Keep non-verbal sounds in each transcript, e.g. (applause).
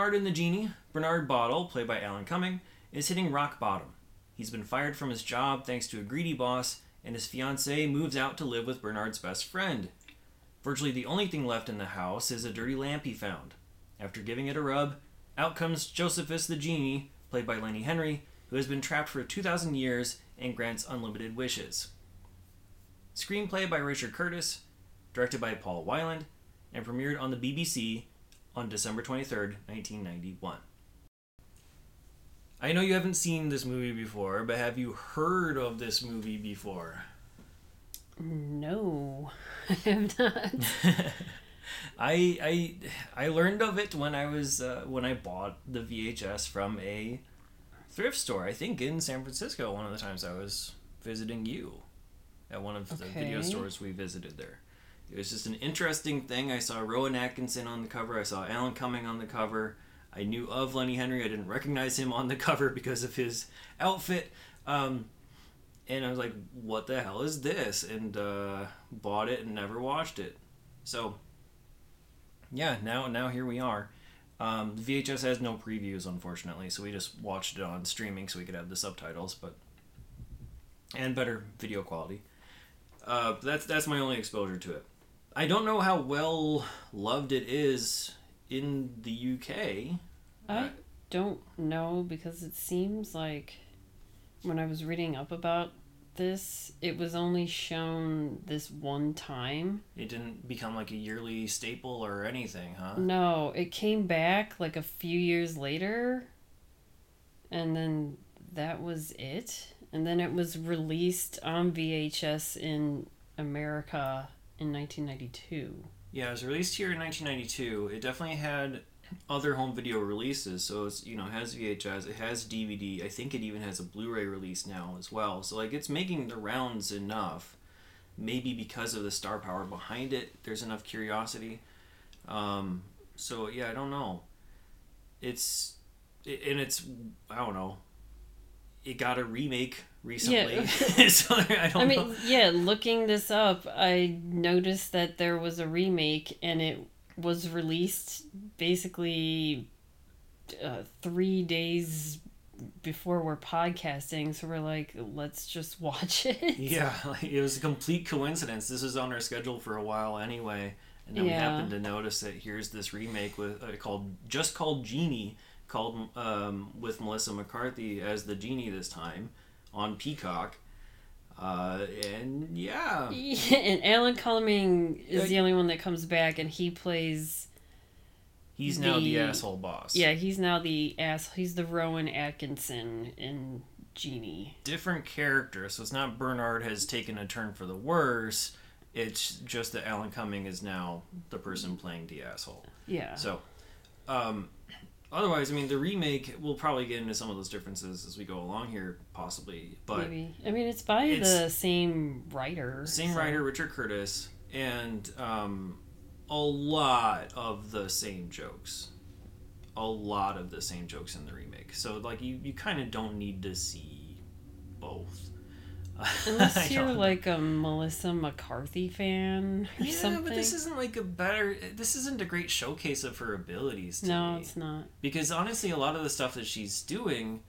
Bernard and the Genie, Bernard Bottle, played by Alan Cumming, is hitting rock bottom. He's been fired from his job thanks to a greedy boss, and his fiancee moves out to live with Bernard's best friend. Virtually the only thing left in the house is a dirty lamp he found. After giving it a rub, out comes Josephus the Genie, played by Lenny Henry, who has been trapped for 2,000 years and grants unlimited wishes. Screenplay by Richard Curtis, directed by Paul Weiland, and premiered on the BBC on December 23rd, 1991. I know you haven't seen this movie before, but have you heard of this movie before? No, (laughs) I have not. (laughs) I I I learned of it when I was uh, when I bought the VHS from a thrift store. I think in San Francisco. One of the times I was visiting you at one of the video stores we visited there. It was just an interesting thing. I saw Rowan Atkinson on the cover. I saw Alan Cumming on the cover. I knew of Lenny Henry. I didn't recognize him on the (laughs) cover because of his outfit. Um, and I was like, "What the hell is this?" And uh, bought it and never watched it. So yeah, now now here we are. Um, VHS has no previews, unfortunately, so we just watched it on streaming so we could have the subtitles, but and better video quality. Uh, that's that's my only exposure to it. I don't know how well loved it is in the UK. I uh, don't know because it seems like when I was reading up about this, it was only shown this one time. It didn't become like a yearly staple or anything, huh? No, it came back like a few years later, and then that was it. And then it was released on VHS in America in 1992. Yeah, it was released here in 1992. It definitely had other home video releases, so it's you know it has VHS, it has DVD. I think it even has a Blu-ray release now as well. So like it's making the rounds enough. Maybe because of the star power behind it, there's enough curiosity. Um, so yeah, I don't know. It's it, and it's I don't know. It got a remake recently, (laughs) so I don't I know. mean, yeah, looking this up, I noticed that there was a remake and it was released basically uh, three days before we're podcasting. So we're like, let's just (laughs) watch it. Yeah, like, it was a complete coincidence. This was on our schedule for a while anyway, and then we happened to notice that here's this remake with uh, called just called Genie, called um, with Melissa McCarthy as the genie this time on Peacock, uh, and yeah, (laughs) and Alan Cumming is Like- the only one that comes back, and he plays. he's now the, The- asshole boss. Yeah, he's now the ass. He's the Rowan Atkinson in Genie. different character, so it's not Bernard has taken a turn for the worse. It's just that Alan Cumming is now the person playing the asshole. Yeah. So, um, otherwise, I mean, the remake, we'll probably get into some of those differences as we go along here, possibly. But Maybe. I mean, it's by It's- the same writer. same so- writer, Richard Curtis, and um, a lot of the same jokes. A lot of the same jokes in the remake. So, like, you, you kind of don't need to see both. (laughs) Unless you're like a Melissa McCarthy fan or yeah, something. but this isn't like a better. This isn't a great showcase of her abilities. To no, me. it's not. because honestly a lot of the stuff that she's doing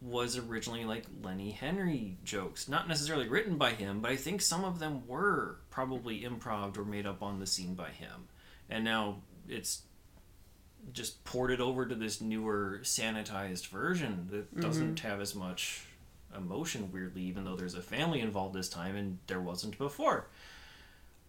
was originally like lenny henry jokes not necessarily written by him but i think some of them were probably improv or made up on the scene by him and now it's just ported over to this newer sanitized version that mm-hmm. doesn't have as much emotion weirdly even though there's a family involved this time and there wasn't before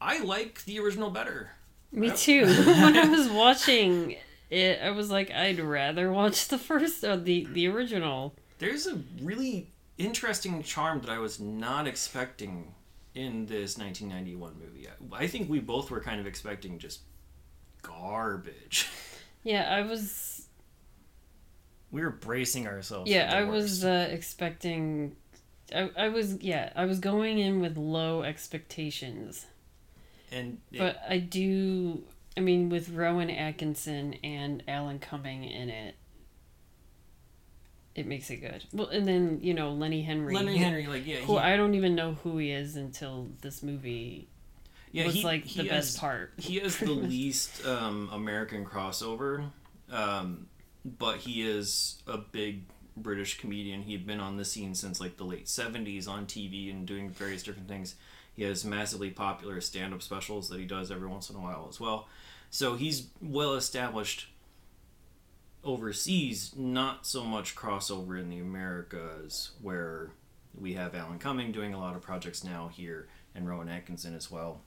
i like the original better Me too. (laughs) (laughs) when I was watching it, I was like, I'd rather watch the first or the the original. There's a really interesting charm that I was not expecting in this 1991 movie. I think we both were kind of expecting just garbage. (laughs) Yeah, I was. We were bracing ourselves. Yeah, I was uh, expecting. I, I was yeah I was going in with low expectations, and it- but I do. I mean, with Rowan Atkinson and Alan Cumming in it, it makes it good. Well, and then you know Lenny Henry. Lenny Henry, like yeah, who he, I don't even know who he is until this movie yeah, was he, like he the has- best part. He has the (laughs) least um, American crossover, um, but he is a big British comedian. He'd been on the scene since like the late '70s on TV and doing various different things. He has massively popular stand-up specials that he does every once in a while as well. So he's well established overseas. Not so much crossover in the Americas, where we have Alan Cumming doing a lot of projects now here, and Rowan Atkinson as well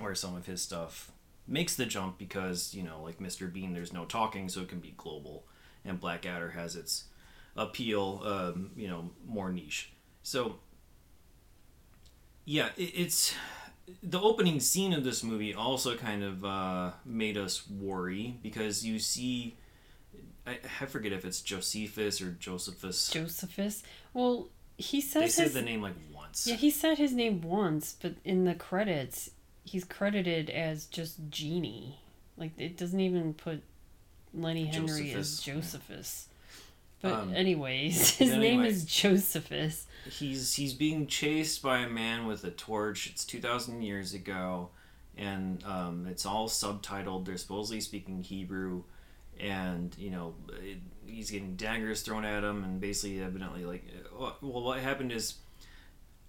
where some of his stuff makes the jump because you know like mr bean there's no talking so it can be global. And blackadder has its appeal um, you know more niche. So yeah it, it's the opening scene of this movie also kind of uh, made us worry because you see I, I forget if it's josephus or josephus. Josephus. Well, he they says say his, the name like once. Yeah he said his name once, but in the credits he's credited as just Genie. Like it doesn't even put Lenny Henry as Josephus, yeah. Josephus. But Um, anyways, (laughs) his name is Josephus. he's he's being chased by a man with a torch. It's two thousand years ago, and um, it's all subtitled. They're supposedly speaking Hebrew, and you know it, he's getting daggers thrown at him, and basically, evidently, like uh, well, what happened is.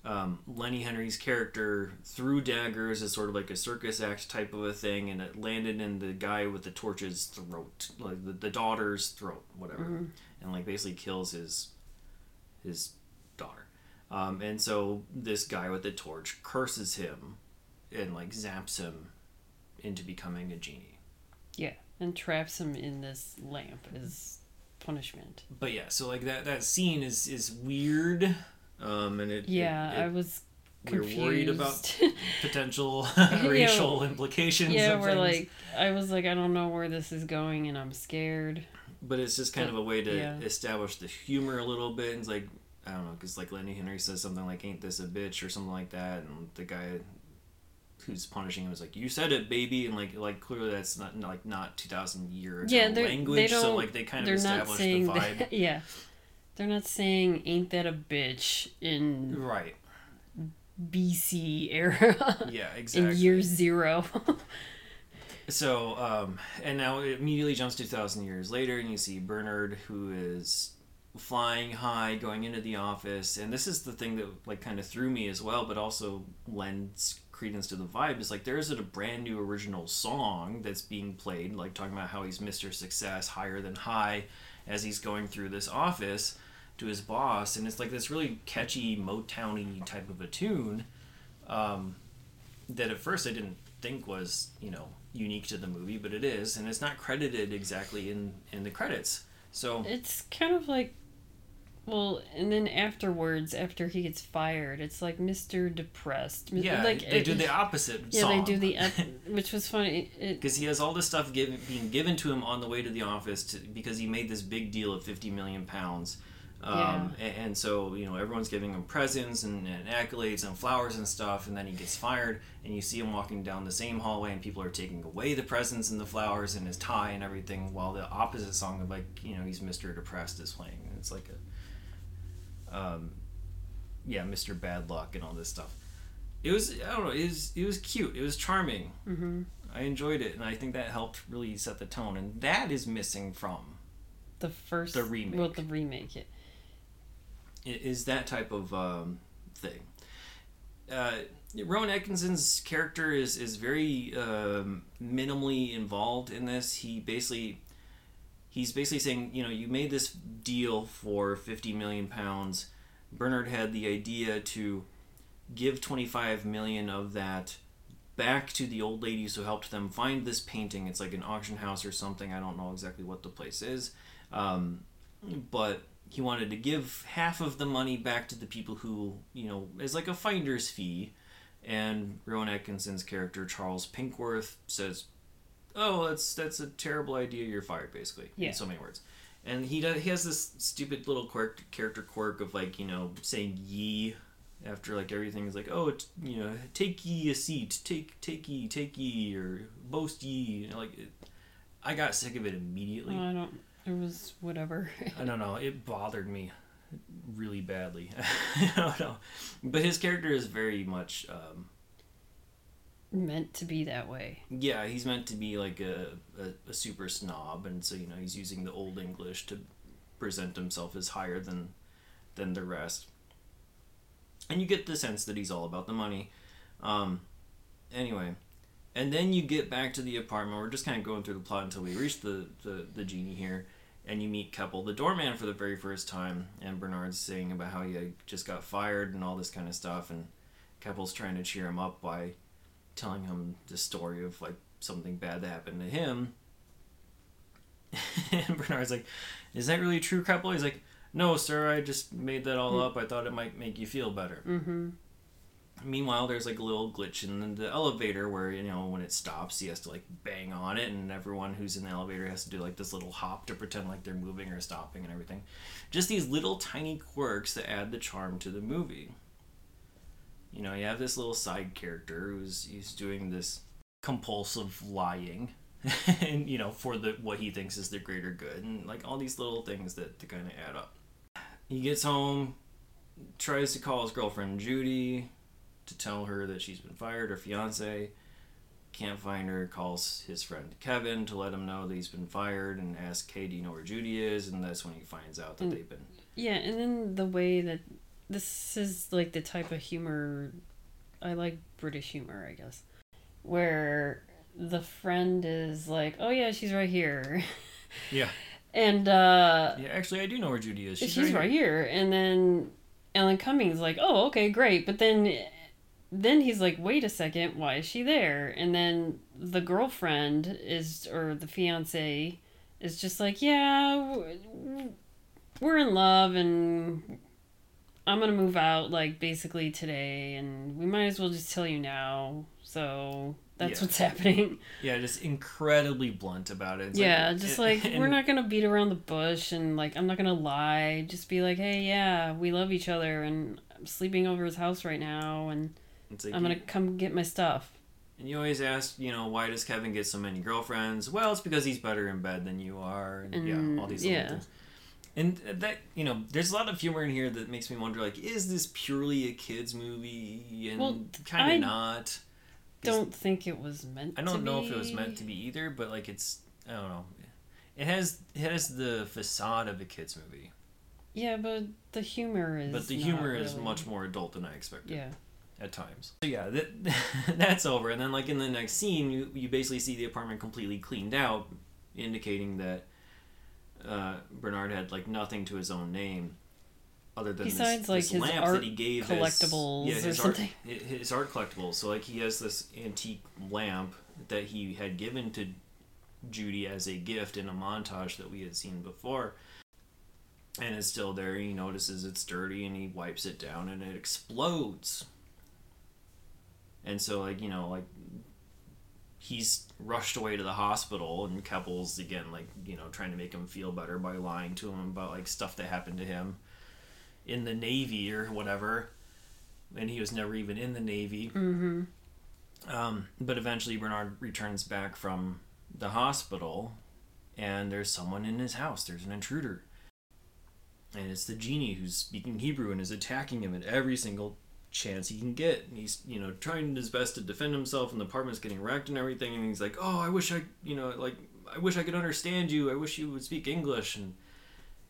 Um, Lenny Henry's character threw daggers as sort of like a circus act type of a thing, and it landed in the guy with the torch's throat, like the, the daughter's throat, whatever, and like basically kills his his daughter. Um, and so this guy with the torch curses him and like zaps him into becoming a genie. Yeah, and traps him in this lamp as punishment. But yeah, so like that that scene is is weird. Um, and it Yeah, it, I it, was we're confused. worried about (laughs) potential (laughs) (laughs) racial implications. yeah, of we're things. like, I was like, I don't know where this is going, and I'm scared. but it's just kind of a way to Yeah. establish the humor a little bit. And it's like I don't know, because like Lenny Henry says something like "Ain't this a bitch" or something like that, and the guy who's punishing him is like, "You said it, baby," and like like clearly that's not like not two thousand year Yeah, ago they're- language. they so don't- like they kind of They're not establish the vibe. that. Yeah, they're not saying "Ain't that a bitch" in right. BC era. Yeah. (laughs) Exactly. In year zero. (laughs) So, um, and now it immediately jumps 2,000 years later, and you see Bernard, who is flying high, going into the office. And this is the thing that, like, kind of threw me as well, but also lends credence to the vibe is like, there is a brand new original song that's being played, like, talking about how he's Mr. Success, higher than high, as he's going through this office to his boss. And it's like this really catchy, Motowny type of a tune um, that at first I didn't think was, you know, unique to the movie, but it is, and it's not credited exactly in in the credits. So it's kind of like, well, and then afterwards, after he gets fired, it's like Mr. Depressed. yeah, like they it- do the (laughs) opposite Yeah, song. they do the, (laughs) ep- which was funny. Because he has all this stuff given, being given to him on the way to the office to, because he made this big deal of 50 million pounds. Um, and, and so, you know, everyone's giving him presents and, and accolades and flowers and stuff, and then he gets fired, and you see him walking down the same hallway, and people are taking away the presents and the flowers and his tie and everything, while the opposite song of, like, you know, he's Mr. Depressed is playing. And it's like a, um, yeah, Mr. Bad Luck and all this stuff. It was, I don't know, it was, it was cute. It was charming. hmm I enjoyed it, and I think that helped really set the tone, and that is missing from The first The remake. Well, the remake. Yeah. i- is that type of um, thing. Uh, Rowan Atkinson's character is is very um, minimally involved in this. He basically he's basically saying, you know, you made this deal for fifty million pounds. Bernard had the idea to give twenty five million of that back to the old ladies who helped them find this painting. It's like an auction house or something. I don't know exactly what the place is. Um, but he wanted to give half of the money back to the people who, you know, as like a finder's fee. And Rowan Atkinson's character, Charles Pinkworth, says, Oh, that's that's a terrible idea. You're fired, basically. Yeah. In so many words. And he does, he has this stupid little quirk, character quirk of like you know saying ye after like everything is like oh t- you know take ye a seat take take ye take ye or boast ye you know, like it, I got sick of it immediately. I don't. It was whatever. (laughs) I don't know. It bothered me really badly. (laughs) I don't know. But his character is very much, um, Meant to be that way. yeah, he's meant to be like a, a, a super snob, and so you know he's using the old English to present himself as higher than than the rest. And you get the sense that he's all about the money. Um, anyway, and then you get back to the apartment. We're just kind of going through the plot until we reach the, the, the genie here. And you meet Keppel, the doorman, for the very first time. And Bernard's saying about how he just got fired and all this kind of stuff. And Keppel's trying to cheer him up by telling him the story of like something bad that happened to him. (laughs) and Bernard's like, Is that really true, Keppel? He's like, No, sir, I just made that all up. I thought it might make you feel better. Mm-hmm. Meanwhile, there's like a little glitch in the elevator where you know when it stops, he has to like bang on it, and everyone who's in the elevator has to do like this little hop to pretend like they're moving or stopping and everything. Just these little tiny quirks that add the charm to the movie. You know, you have this little side character who's he's doing this compulsive lying, (laughs) and you know for the what he thinks is the greater good, and like all these little things that, that kind of add up. He gets home, tries to call his girlfriend Judy to tell her that she's been fired, her fiance. Can't find her, calls his friend Kevin to let him know that he's been fired and asks, Hey, do you know where Judy is? And that's when he finds out that Mm. they've been. Yeah, and then the way that this is like the type of humor I like British humor, I guess. Where the friend is like, "Oh yeah, she's right here." (laughs) Yeah. And uh Yeah, actually, I do know where Judy is. she's, She's, right, here. And then Alan Cummings is like, "Oh, okay, great." But then then he's like, "Wait a second, why is she there?" And then the girlfriend is or the fiance is just like, "Yeah, we're in love and I'm going to move out like basically today and we might as well just tell you now." So that's Yeah. what's (laughs) happening. Yeah, just incredibly blunt about it. It's yeah, like, just and- like we're not gonna beat around the bush and like I'm not gonna lie. Just be like, hey, yeah, we love each other and I'm sleeping over his house right now and like I'm gonna you- come get my stuff. And you always ask, you know, why does Kevin get so many girlfriends? Well, it's because he's better in bed than you are, and, yeah, all these yeah. things. And that, you know, there's a lot of humor in here that makes me wonder, like, is this purely a kids movie? And Well, kind of not. Don't think it was meant. I don't know be. if it was meant to be either, but like, it's I don't know. It has it has the facade of a kids movie, Yeah, but the humor is. but the humor is much more adult than I expected. Yeah. at times. So yeah, that, (laughs) that's over. And then like in the next scene, you, you basically see the apartment completely cleaned out, indicating that uh, Bernard had like nothing to his own name, other than Besides, this, like, this his lamp art that he gave collectibles as, yeah, or his art, something. his art collectibles. So like he has this antique lamp that he had given to Judy as a gift in a montage that we had seen before. And it's still there. He notices it's dirty and he wipes it down and it explodes. And so, like, you know, like, he's rushed away to the hospital and Keppel's, again, like, you know, trying to make him feel better by lying to him about, like, stuff that happened to him in the Navy or whatever. And he was never even in the Navy. Mm-hmm. Um, but eventually, Bernard returns back from the hospital, and there's someone in his house. There's an intruder. And it's the genie who's speaking Hebrew and is attacking him at every single chance he can get. And he's, you know, trying his best to defend himself, and the apartment's getting wrecked and everything. And he's like, "Oh, I wish I, you know, like, I wish I could understand you. I wish you would speak English." And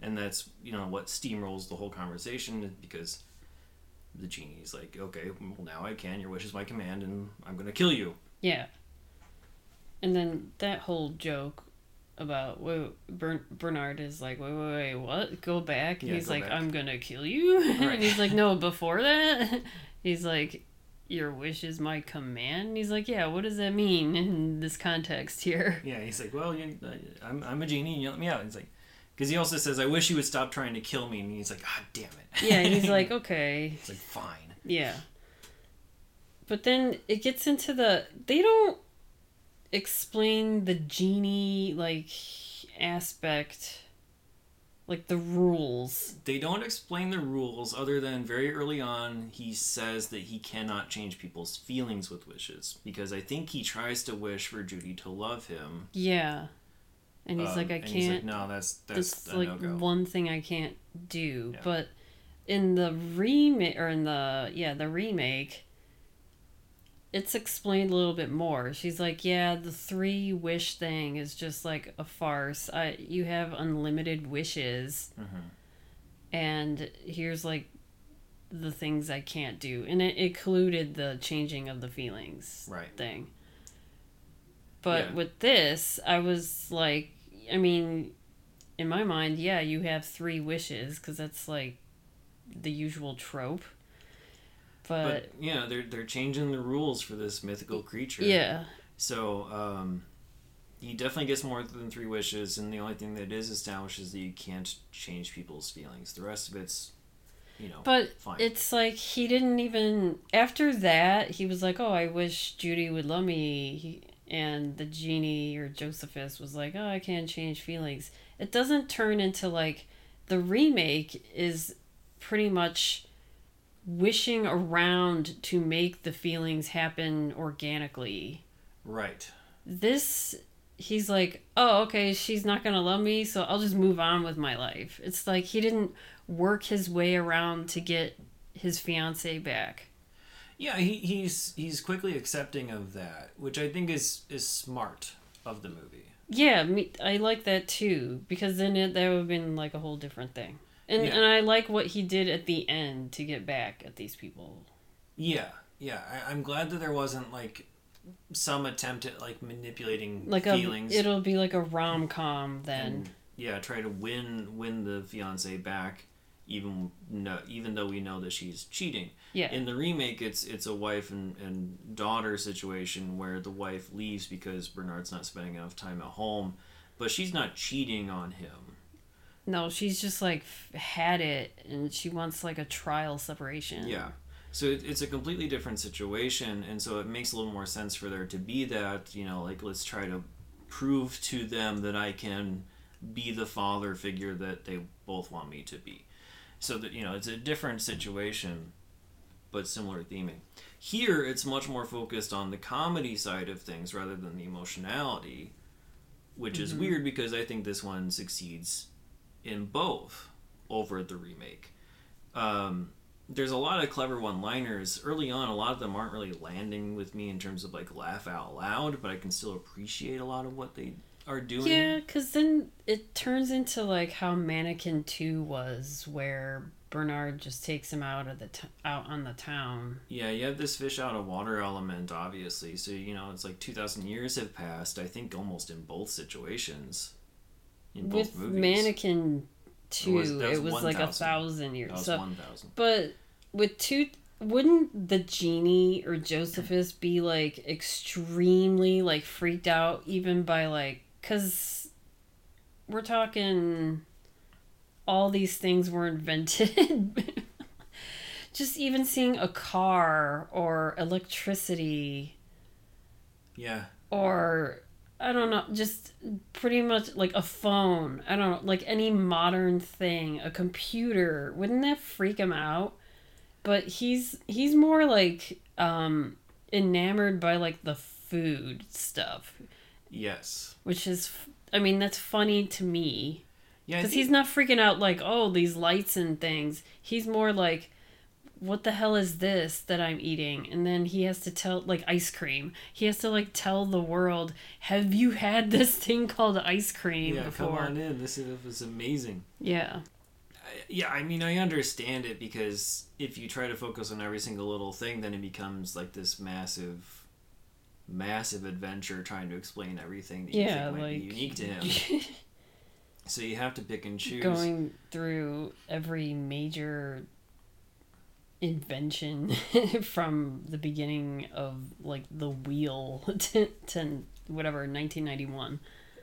and that's, you know, what steamrolls the whole conversation because the genie's like, "Okay, well now I can. Your wish is my command, and I'm gonna kill you." Yeah. And then that whole joke about wait, Bernard is like, wait, wait, wait, what? Go back. Yeah, he's go like, back. I'm gonna kill you. (laughs) Right. and he's like, no, (laughs) before that, (laughs) he's like, your wish is my command? And he's like, yeah, what does that mean in this context here? Yeah, he's like, well, you, uh, I'm, I'm a genie and you let me out. And he's like, because he also says, I wish you would stop trying to kill me. And he's like, ah, damn it. Yeah, he's like, okay. It's like, fine. Yeah. But then it gets into the. They don't explain the genie, like, aspect. Like the rules. They don't explain the rules other than very early on he says that he cannot change people's feelings with wishes because I think he tries to wish for Judy to love him. Yeah. And he's um, like, I he's like, can't. no, that's that's like no-go. one thing I can't do. Yeah. But in the remake, or in the, yeah, the remake, it's explained a little bit more. She's like, yeah, the three wish thing is just like a farce. I, you have unlimited wishes. Mhm. And here's like the things I can't do. And it included the changing of the feelings Right. thing. But Yeah. with this, I was like, I mean, in my mind, yeah, you have three wishes because that's like the usual trope. But, But you know they're they're changing the rules for this mythical creature. yeah, So um, he definitely gets more than three wishes, and the only thing that is established is that you can't change people's feelings. The rest of it's, you know, but fine. it's like he didn't even after that he was like, oh, I wish Judy would love me. He, and the genie or Josephus was like, oh, I can't change feelings. It doesn't turn into like the remake is pretty much wishing around to make the feelings happen organically. right. This he's like, "Oh, okay, she's not going to love me, so I'll just move on with my life." It's like he didn't work his way around to get his fiance back. Yeah, he, he's he's quickly accepting of that, which I think is is smart of the movie. Yeah, me, I like that too because then it, that would have been like a whole different thing. And Yeah. and I like what he did at the end to get back at these people. Yeah, yeah. I, I'm glad that there wasn't like some attempt at like manipulating Like feelings. a it'll be like a rom-com then. and yeah, try to win win the fiance back, even no, even though we know that she's cheating. yeah. In the remake, it's it's a wife and, and daughter situation where the wife leaves because Bernard's not spending enough time at home, but she's not cheating on him. No, she's just like had it and she wants like a trial separation. Yeah. So it, it's a completely different situation, and so it makes a little more sense for there to be that, you know, like let's try to prove to them that I can be the father figure that they both want me to be. So that, you know, it's a different situation, but similar theming. Here, it's much more focused on the comedy side of things rather than the emotionality, which is Mhm. weird because I think this one succeeds in both over the remake. Um, there's a lot of clever one-liners early on. A lot of them aren't really landing with me in terms of like laugh out loud, but I can still appreciate a lot of what they are doing. Yeah, because then it turns into like how Mannequin Two was, where Bernard just takes him out of the t- out on the town. Yeah, you have this fish out of water element, obviously. So you know, it's like two thousand years have passed. I think almost in both situations. With Mannequin Two, was- it was, was like a 1,000. years. was So, one thousand. but with two, wouldn't the genie or Josephus be like extremely like freaked out even by like because we're talking all these things were invented (laughs) just even seeing a car or electricity Yeah, or I don't know, just pretty much like a phone. I don't know, like any modern thing, a computer. Wouldn't that freak him out? But he's he's more like um enamored by like the food stuff, yes, which is I mean, that's funny to me yeah. Cuz think- he's not freaking out like, "Oh, these lights and things." He's more like what the hell is this that I'm eating? And then he has to tell, like, ice cream. He has to, like, tell the world, have you had this thing called ice cream yeah, before? come on in. This is, amazing. Yeah. I- yeah, I mean, I understand it because if you try to focus on every single little thing, then it becomes like this massive, massive adventure trying to explain everything that you Yeah, think might like be unique to him. (laughs) So you have to pick and choose. going through every major invention (laughs) from the beginning of like the wheel (laughs) to, to whatever 1991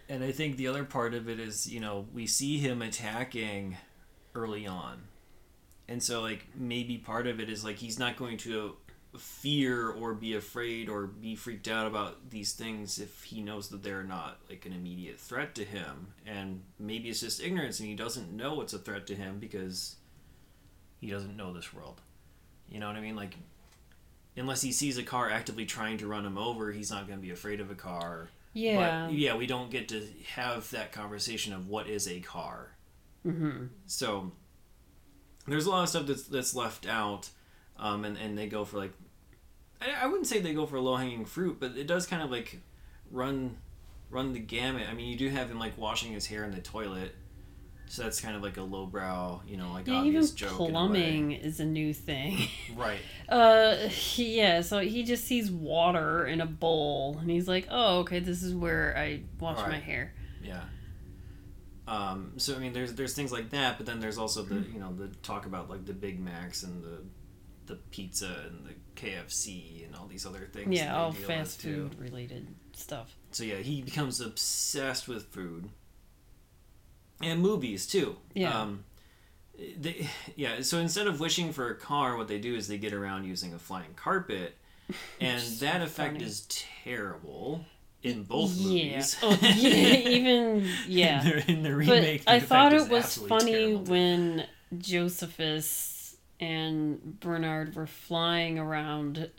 And I think the other part of it is, you know, we see him attacking early on. And so, like, maybe part of it is, like, he's not going to fear or be afraid or be freaked out about these things if he knows that they're not, like, an immediate threat to him. And maybe it's just ignorance and he doesn't know it's a threat to him because he doesn't know this world. You know what I mean? Like, unless he sees a car actively trying to run him over, he's not going to be afraid of a car. yeah But yeah, we don't get to have that conversation of what is a car. mm-hmm. So there's a lot of stuff that's that's left out, um, and and they go for like, I, I wouldn't say they go for low hanging fruit, but it does kind of like run run the gamut. I mean, you do have him like washing his hair in the toilet, so that's kind of like a lowbrow, you know, like yeah even obvious joke. in a plumbing is a new thing (laughs) right? uh yeah so he just sees water in a bowl and he's like oh okay this is where i wash my hair Yeah. Um, so I mean, there's there's things like that, but then there's also the you know the talk about like the Big Macs and the the pizza and the KFC and all these other things. yeah all fast food related stuff So yeah, he becomes obsessed with food and movies too. Yeah. Um, they, yeah. So instead of wishing for a car, what they do is they get around using a flying carpet, (laughs) and that effect funny. is terrible in both yeah movies. oh, yeah (laughs) even yeah in the, in the but remake, the I thought it was funny when Josephus and Bernard were flying around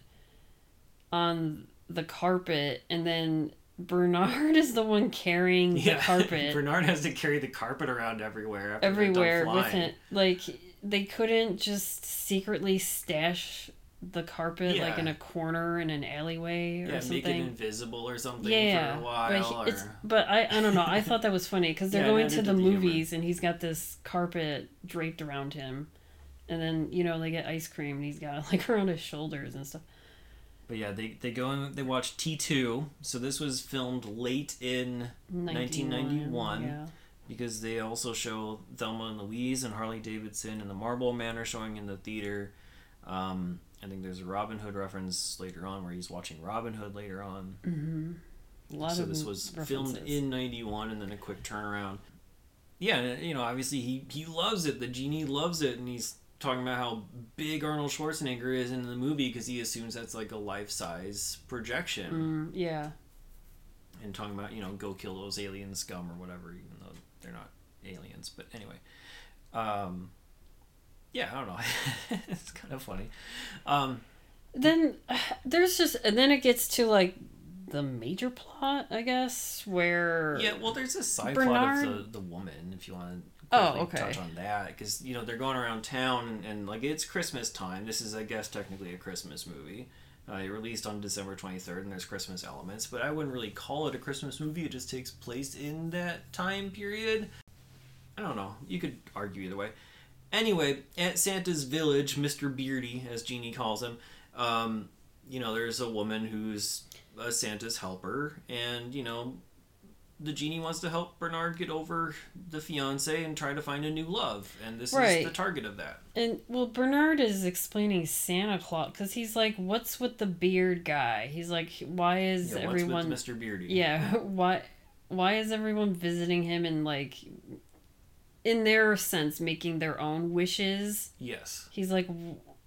on the carpet, and then Bernard (laughs) is the one carrying the (laughs) carpet Bernard has to carry the carpet around everywhere. After they're done everywhere with it. Like they couldn't just secretly stash the carpet like in a corner in an alleyway or Yeah, make it invisible or something yeah, for a but, while. he- it's, or... but I I don't know. I thought that was funny because they're (laughs) Yeah, going to the the humor. movies and he's got this carpet draped around him, and then you know they get ice cream and he's got it like around his shoulders and stuff. But yeah, they, they go and they watch T2. So this was filmed late in 1991. Yeah. because they also show Thelma and Louise and Harley Davidson and the Marlboro Man are showing in the theater. Um, I think there's a Robin Hood reference later on where he's watching Robin Hood later on. Mm-hmm. A lot so of this was filmed in 91 and then a quick turnaround. Yeah, you know, obviously he, he loves it. The genie loves it and he's talking about how big Arnold Schwarzenegger is in the movie because he assumes that's like a life-size projection. Mm, yeah. and talking about you know go kill those alien scum or whatever even though they're not aliens. But anyway um yeah i don't know. (laughs) It's kind of funny. Um Then (sighs) there's just and then it gets to like the major plot, I guess, where yeah well there's a side Bernard- plot of the, the woman if you want. to Oh, okay. touch on that because you know they're going around town and, and like it's christmas time. This is i guess technically a christmas movie. Uh, it released on december 23rd and there's christmas elements but i wouldn't really call it a christmas movie. It just takes place in that time period. I don't know. You could argue either way. Anyway at santa's village mr beardy as genie calls him um, you know there's a woman who's a santa's helper and you know the genie wants to help Bernard get over the fiance and try to find a new love, and this Right. is the target of that. And well, Bernard is explaining Santa Claus because he's like, "What's with the beard guy?" He's like, "Why is Yeah, everyone?" what's with Mr. Beardy? Yeah, (laughs) why? Why is everyone visiting him and like, in their sense, making their own wishes? Yes. He's like,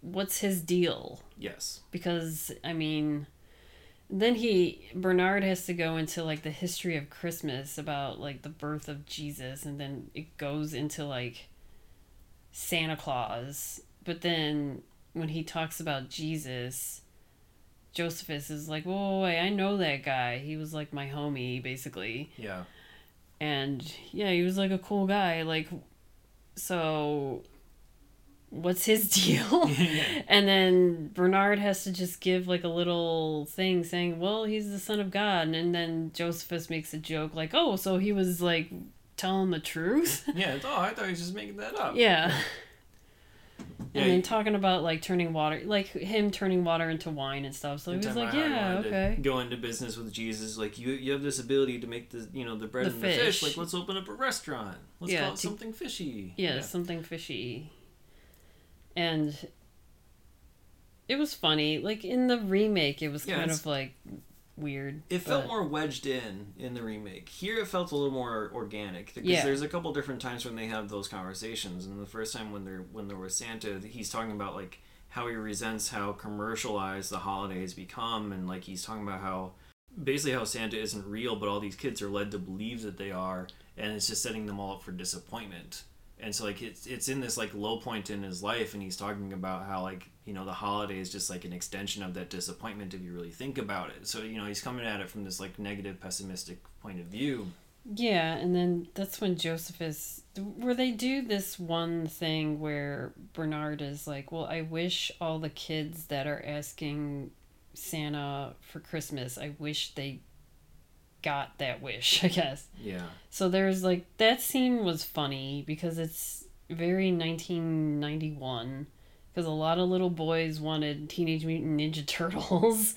"What's his deal?" Yes. Because I mean, then he Bernard has to go into like the history of Christmas about like the birth of Jesus, and then it goes into like Santa Claus. But then when he talks about Jesus, Josephus is like, "Whoa, wait, I know that guy. He was like my homie, basically." Yeah. and yeah, he was like a cool guy. Like, so what's his (laughs) deal? (laughs) and then Bernard has to just give like a little thing saying, well, he's the son of God. And then Josephus makes a joke like, oh, so he was like telling the truth? (laughs) yeah. Oh, I thought he was just making that up. yeah. Yeah, And then he- talking about like turning water, like him turning water into wine and stuff. So he was like, about how he yeah, okay. Go into business with Jesus, like you, you have this ability to make the, you know, the bread The and the fish. fish. Like, let's open up a restaurant. Let's Yeah, call it to- something fishy. yeah, something fishy. And it was funny. Like in the remake, it was Yeah, kind of like weird. It felt more wedged in in the remake. Here, it felt a little more organic because Yeah. there's a couple different times when they have those conversations. And the first time when they're when they're with Santa, he's talking about like how he resents how commercialized the holidays become, and like he's talking about how basically how Santa isn't real, but all these kids are led to believe that they are, and it's just setting them all up for disappointment. And so like it's it's in this like low point in his life, and he's talking about how like you know the holiday is just like an extension of that disappointment if you really think about it. So you know he's coming at it from this like negative, pessimistic point of view. Yeah, and then that's when Josephus where they do this one thing where Bernard is like, "Well, I wish all the kids that are asking Santa for Christmas, I wish they got that wish, (laughs) I guess." Yeah, So there's like that scene was funny because it's very 1991 because a lot of little boys wanted Teenage Mutant Ninja (laughs) Turtles.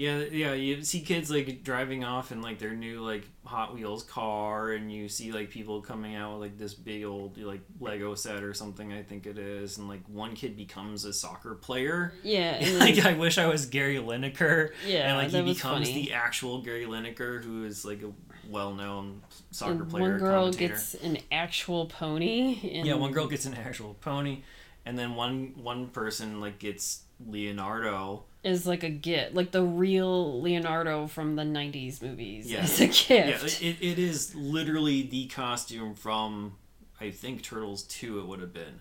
Yeah, yeah. You see kids like driving off in like their new like Hot Wheels car, and you see like people coming out with like this big old like Lego set or something. I think it is, and like one kid becomes a soccer player. Yeah, (laughs) and like I wish I was Gary Lineker. yeah, and like he becomes funny. the actual Gary Lineker, who is like a well-known soccer and player. one girl gets an actual pony. And yeah, one girl gets an actual pony, and then one one person like gets Leonardo. is like a gift, like the real Leonardo from the '90s movies. Yeah. It's a gift. Yeah, it, it is literally the costume from I think Turtles two. It would have been.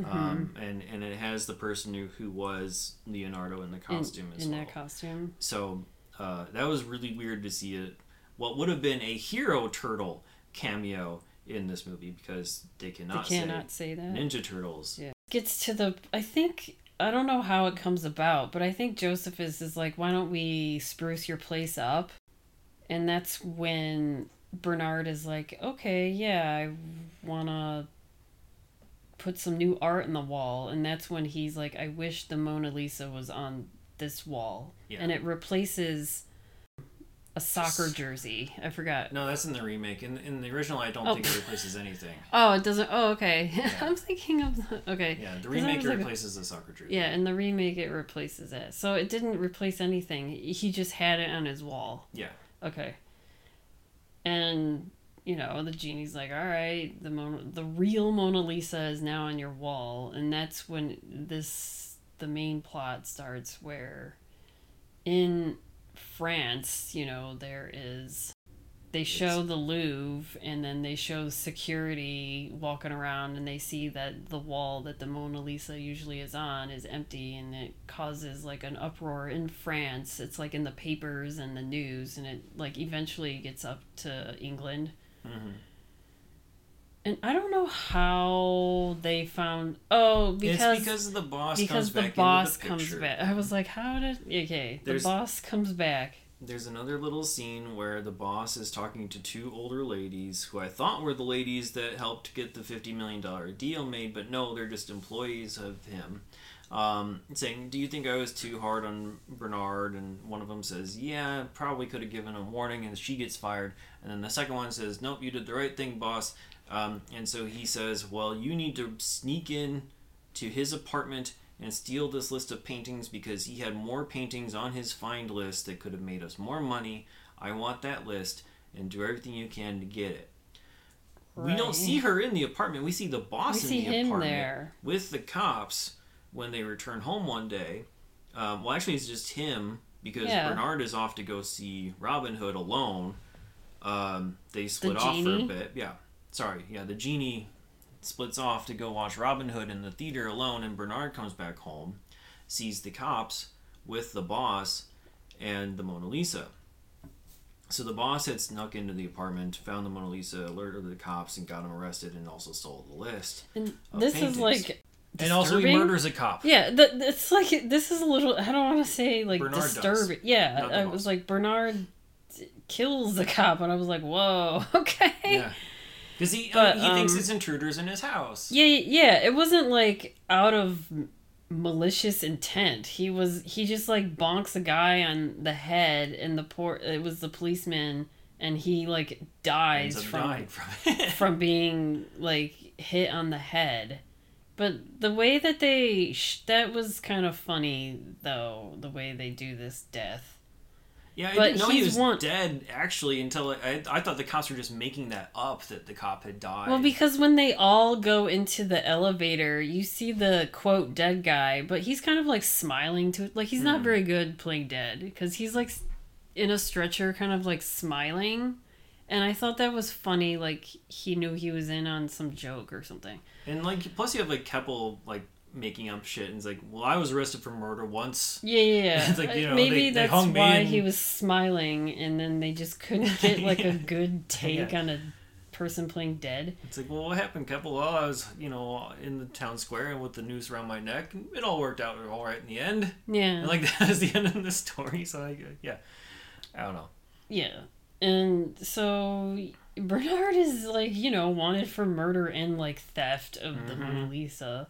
Mm-hmm. Um, and and it has the person who, who was Leonardo in the costume in, as in well. that costume. So uh, that was really weird to see it. What would have been a hero turtle cameo in this movie because they cannot They cannot, cannot say that. Ninja Turtles. Yeah. Gets to the I think I don't know how it comes about, but I think Josephus is like, why don't we spruce your place up? And that's when Bernard is like, okay, yeah, I wanna put some new art in the wall, and that's when he's like, I wish the Mona Lisa was on this wall, Yeah. and it replaces a soccer jersey. I forgot. No, that's in the remake. In, in the original, I don't Oh. think it replaces anything. (laughs) Oh, it doesn't. Oh, okay. (laughs) I'm thinking of the, okay. Yeah, the remake was like- replaces the soccer jersey. Yeah, in the remake it replaces it. So it didn't replace anything. He just had it on his wall. Yeah. Okay. And you know, the genie's like, "All right, the Mona, the real Mona Lisa is now on your wall." And that's when this the main plot starts where in France, you know, there is they show the Louvre and then they show security walking around and they see that the wall that the Mona Lisa usually is on is empty and it causes like an uproar in France. It's like in the papers and the news and it like eventually gets up to England. hmm And I don't know how they found oh because it's because the boss because comes the back boss the comes back. I was like, how did okay? There's- the boss comes back. There's another little scene where the boss is talking to two older ladies who I thought were the ladies that helped get the $50 million deal made, but no, they're just employees of him. Um, saying, Do you think I was too hard on Bernard? And one of them says, Yeah, probably could have given a warning, and she gets fired. And then the second one says, Nope, you did the right thing, boss. Um, and so he says, Well, you need to sneak in to his apartment and steal this list of paintings because he had more paintings on his find list that could have made us more money. I want that list and do everything you can to get it. We don't see her in the apartment. We see the boss We in see the him apartment there. with the cops when they return home one day. Um, well, actually, it's just him because Yeah. Bernard is off to go see Robin Hood alone. Um, they split off for a bit. Yeah, sorry. Yeah, the genie splits off to go watch Robin Hood in the theater alone, and Bernard comes back home, sees the cops with the boss and the Mona Lisa. So the boss had snuck into the apartment, found the Mona Lisa, alerted the cops, and got him arrested, and also stole the list. And this paintings. is like Disturbing? And also he murders a cop. Yeah, th- it's like this is a little. I don't want to say like Bernard does. Yeah, I was like Bernard kills the cop, and I was like, whoa, (laughs) okay. Yeah. Because he, But, he thinks um, it's intruders in his house. Yeah, yeah. It wasn't like out of malicious intent. He was he just like bonks a guy on the head, and the poor it was the policeman, and he like dies from dying from it. (laughs) from (laughs) being like hit on the head. But the way that they sh- that was kind of funny though, the way they do this death. Yeah, I But didn't know he was one- dead actually until I, I thought the cops were just making that up that the cop had died. Well, because when they all go into the elevator, you see the quote dead guy, but he's kind of like smiling to it. Like he's not Hmm. very good playing dead because he's like in a stretcher, kind of like smiling. And I thought that was funny. Like he knew he was in on some joke or something. and like plus you have like Keppel like making up shit and it's like, well, I was arrested for murder once. Yeah, yeah. yeah. (laughs) It's like, you Uh, know, Maybe they- they that's me why and- he was smiling, and then they just couldn't (laughs) get like a good take Yeah. on a person playing dead. It's like, well, what happened, Keppel? Well, I was, you know, in the town square and with the noose around my neck. It all worked out all right in the end. Yeah. And like (laughs) that is the end of the story. So like, yeah, I don't know. Yeah. And so Bernard is like, you know, wanted for murder and like theft of the Mhm. Mona Lisa.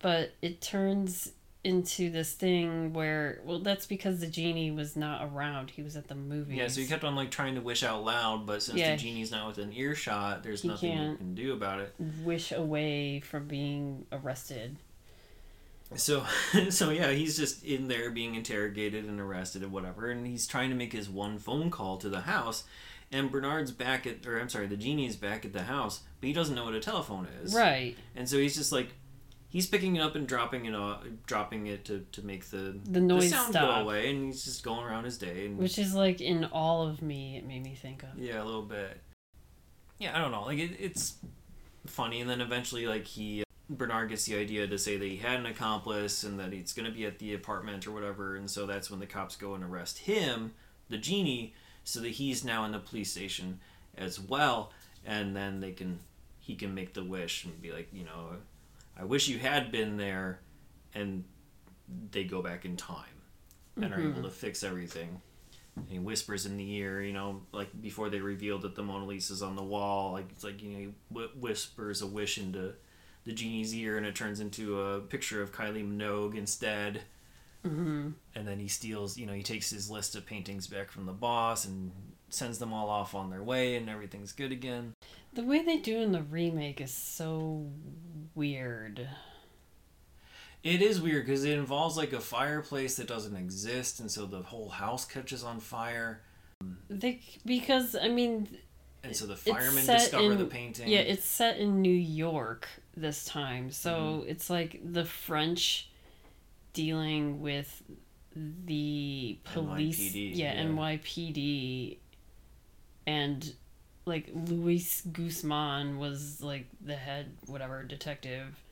But it turns into this thing where well that's because the genie was not around. He was at the movies. Yeah, so he kept on like trying to wish out loud, but since Yeah. the genie's not within earshot, there's He nothing you can do about it. wish away from being arrested. So, (laughs) so yeah, he's just in there being interrogated and arrested and whatever, and he's trying to make his one phone call to the house, and Bernard's back at, or I'm sorry, the genie's back at the house, but he doesn't know what a telephone is, Right. And so he's just like, he's picking it up and dropping it, off, dropping it to, to make the The noise sound stop. go away, and he's just going around his day, and Which is like in all of me it made me think of. yeah, a little bit. Yeah, I don't know, like it, it's funny, and then eventually, like he. Uh, Bernard gets the idea to say that he had an accomplice and that he's going to be at the apartment or whatever, and so that's when the cops go and arrest him, the genie, so that he's now in the police station as well, and then they can he can make the wish and be like, you know, I wish you had been there, and they go back in time and are able to fix everything. And he whispers in the ear, you know, like before they reveal that the Mona Lisa's on the wall, like it's like you know, he wh- whispers a wish into the genie's ear, and it turns into a picture of Kylie Minogue instead. Mm-hmm. And then he steals, you know, he takes his list of paintings back from the boss and sends them all off on their way, and everything's good again. The way they do in the remake is so weird. It is weird because it involves like a fireplace that doesn't exist, and so the whole house catches on fire, They because I mean and so the firemen discover in- the painting. Yeah, it's set in New York this time. So Mm-hmm. it's like the French dealing with the police. NYPD, yeah, yeah. NYPD. And like Luis Guzman was like the head, whatever, detective.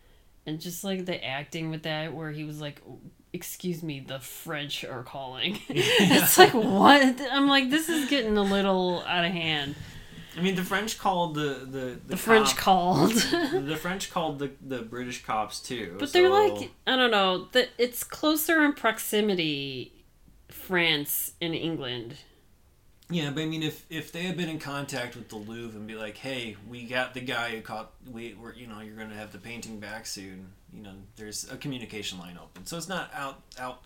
And just like the acting with that, where he was like, Excuse me, the French are calling. (laughs) it's like, what? I'm like, this is getting a little out of hand. I mean, the French called the the The French cop- called. (laughs) the French called the the British cops too. But they're like I don't know that it's closer in proximity, France and England. Yeah, but I mean, if if they had been in contact with the Louvre and be like, hey, we got the guy who caught we were you know you're gonna have the painting back soon. You know, there's a communication line open, so it's not out out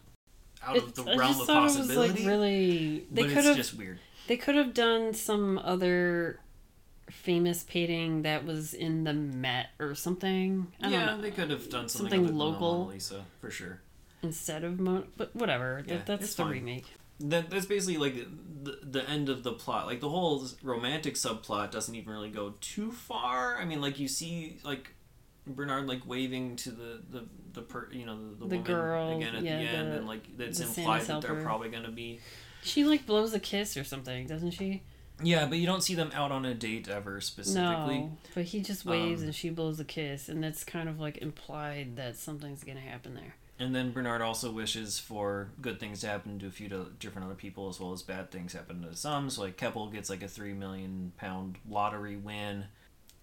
out of the I realm just of thought possibility. it was like really they could it's have just weird. they could have done some other famous painting that was in the Met or something. I don't yeah, know. they could have done something, Something local. Mona Lisa for sure. instead of Mo- but whatever. Yeah, that, that's the fine. remake. That that's basically like the the end of the plot. Like the whole romantic subplot doesn't even really go too far. I mean, like you see like Bernard like waving to the the the per, you know the, the, The woman girl, again at yeah, the end, the- and like it's the implied that they're probably gonna be. She like blows a kiss or something, doesn't she? Yeah, but you don't see them out on a date ever specifically. No, but he just waves Um, and she blows a kiss, and that's kind of like implied that something's gonna happen there. And then Bernard also wishes for good things to happen to a few different other people as well as bad things happen to some. So like Keppel gets like a three million pound lottery win,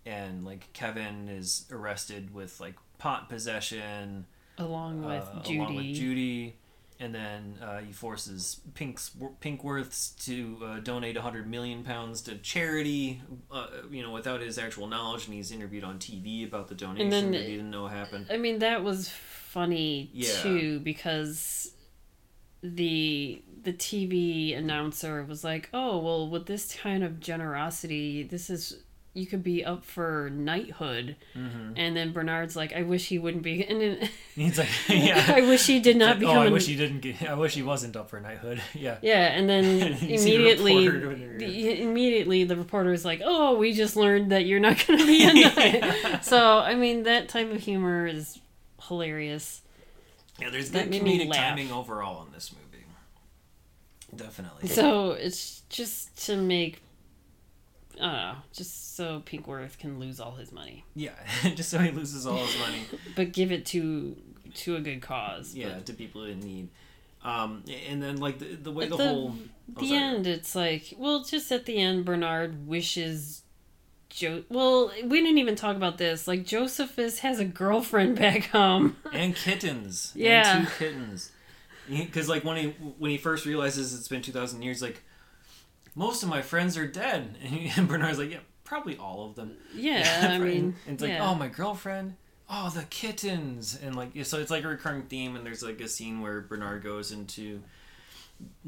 and like Kevin is arrested with like pot possession Along with uh, Judy. along with Judy. And then uh, he forces Pink's Pinkworths to uh, donate 100 million pounds to charity, uh, you know, without his actual knowledge. And he's interviewed on TV about the donation then- that he didn't know happened. I mean, that was funny Yeah. too because the the TV announcer was like, "Oh, well, with this kind of generosity, this is you could be up for knighthood, Mm-hmm. and then Bernard's like, I wish he wouldn't be, and then (laughs) He's like, (laughs) yeah. I wish he did not Like, become. oh, I wish he didn't get. I wish he wasn't up for knighthood. (laughs) Yeah. Yeah, and then immediately, reporter doing it, the, immediately the reporter is like, "Oh, we just learned that you're not going to be a knight." Yeah. So, I mean, that type of humor is hilarious. Yeah, there's That good comedic timing overall in this movie. Definitely. So it's just to make, I don't know, just so Pinkworth can lose all his money, Yeah, (laughs) just so he loses all his money. (laughs) but give it to to a good cause. Yeah, But to people in need. Um, and then like the, the way the, the- whole oh, the sorry. end, it's like, well, just at the end, Bernard wishes. Jo- well, we didn't even talk about this. Like Josephus has a girlfriend back home. (laughs) and kittens. Yeah. and two kittens. Because like when he when he first realizes it's been two thousand years, like most of my friends are dead, (laughs) and, he, and Bernard's like, yeah, probably all of them. Yeah, (laughs) I Right? mean, And it's like, yeah. oh, my girlfriend. Oh, the kittens, and like so, it's like a recurring theme. And there's like a scene where Bernard goes into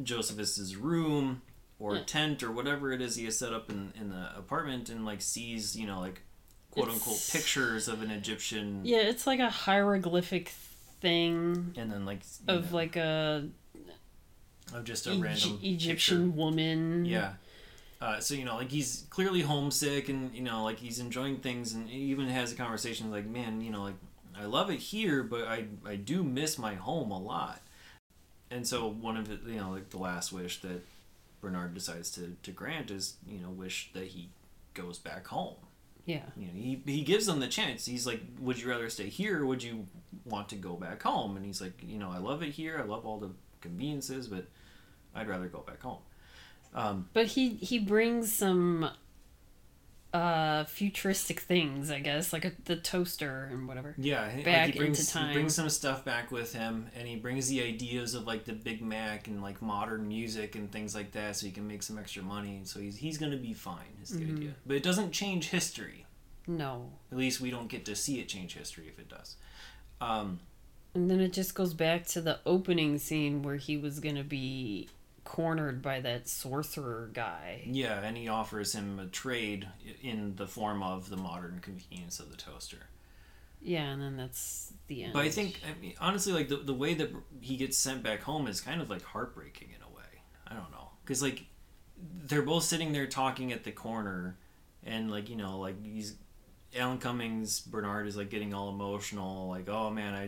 Josephus's room or Yeah. tent or whatever it is he has set up in in the apartment, and like sees you know like quote unquote pictures of an Egyptian, Yeah, it's like a hieroglyphic thing and then like of know, like a of just a random Egyptian picture. woman. Yeah. Uh, so you know, like he's clearly homesick, and you know, like he's enjoying things, and he even has a conversation like, "Man, you know, like I love it here, but I I do miss my home a lot." And so one of it, you know, like the last wish that Bernard decides to to grant is, you know, wish that he goes back home. Yeah. You know, he he gives them the chance. He's like, "Would you rather stay here? or Would you want to go back home?" And he's like, "You know, I love it here. I love all the conveniences, but I'd rather go back home." Um, But he he brings some uh futuristic things, I guess, like a, the toaster and whatever. Yeah, he- back like he brings into time. he brings some stuff back with him, and he brings the ideas of like the Big Mac and like modern music and things like that, so he can make some extra money. So he's he's gonna be fine. Is the Mm-hmm. idea, but it doesn't change history. No. At least we don't get to see it change history if it does. Um, And then it just goes back to the opening scene where he was gonna be cornered by that sorcerer guy. yeah, and he offers him a trade in the form of the modern convenience of the toaster. Yeah, and then that's the end. But I think, I mean, honestly, like the, the way that he gets sent back home is kind of like heartbreaking in a way. I don't know, because like they're both sitting there talking at the corner, and like you know, like he's Alan Cummings, Bernard is like getting all emotional, like oh man, I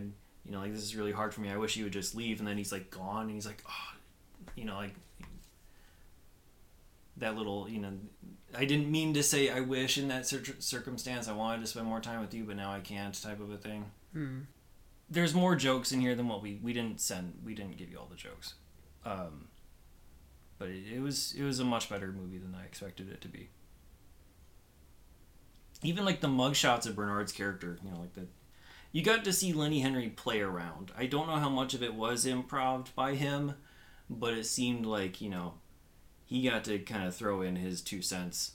you know like this is really hard for me. I wish you would just leave, and then he's like gone, and he's like oh, you know like that little you know I didn't mean to say I wish in that cir- circumstance. I wanted to spend more time with you, but now I can't. Type of a thing Hmm. there's more jokes in here than what we we didn't send we didn't give you all the jokes um but it, it was it was a much better movie than i expected it to be even like the mugshots of bernard's character you know like the you got to see lenny henry play around i don't know how much of it was improv by him but it seemed like you know he got to kind of throw in his two cents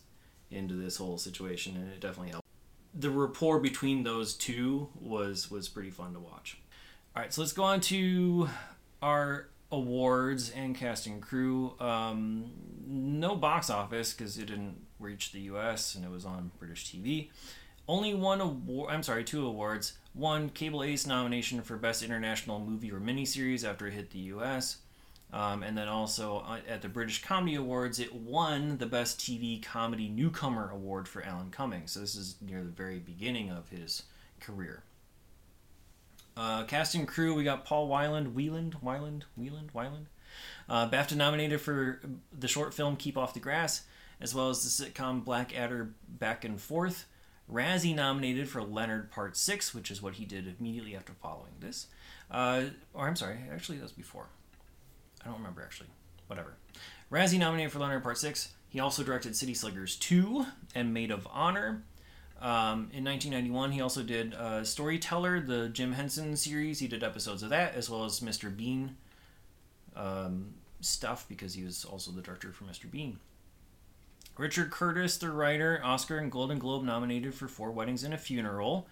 into this whole situation and it definitely helped the rapport between those two was was pretty fun to watch. All right, so let's go on to our awards and casting crew. Um, no box office because it didn't reach the U.S. and it was on British TV. Only one award. I'm sorry, two awards. One Cable Ace nomination for Best International Movie or Miniseries after it hit the U.S. Um, and then also uh, at the British Comedy Awards, it won the Best TV Comedy Newcomer Award for Alan Cumming. So this is near the very beginning of his career. Uh, cast and crew, we got Paul Weiland, Wieland, Weiland, Wieland, Weiland. Uh, BAFTA nominated for the short film Keep Off the Grass, as well as the sitcom Blackadder Back and Forth. Razzie nominated for Leonard Part 6, which is what he did immediately after following this. Uh, or I'm sorry, actually, that was before. I don't remember actually. Whatever. Razzie nominated for Leonard Part 6. He also directed City Slickers 2 and Maid of Honor. Um, in 1991, he also did uh, Storyteller, the Jim Henson series. He did episodes of that, as well as Mr. Bean um, stuff, because he was also the director for Mr. Bean. Richard Curtis, the writer, Oscar and Golden Globe nominated for Four Weddings and a Funeral.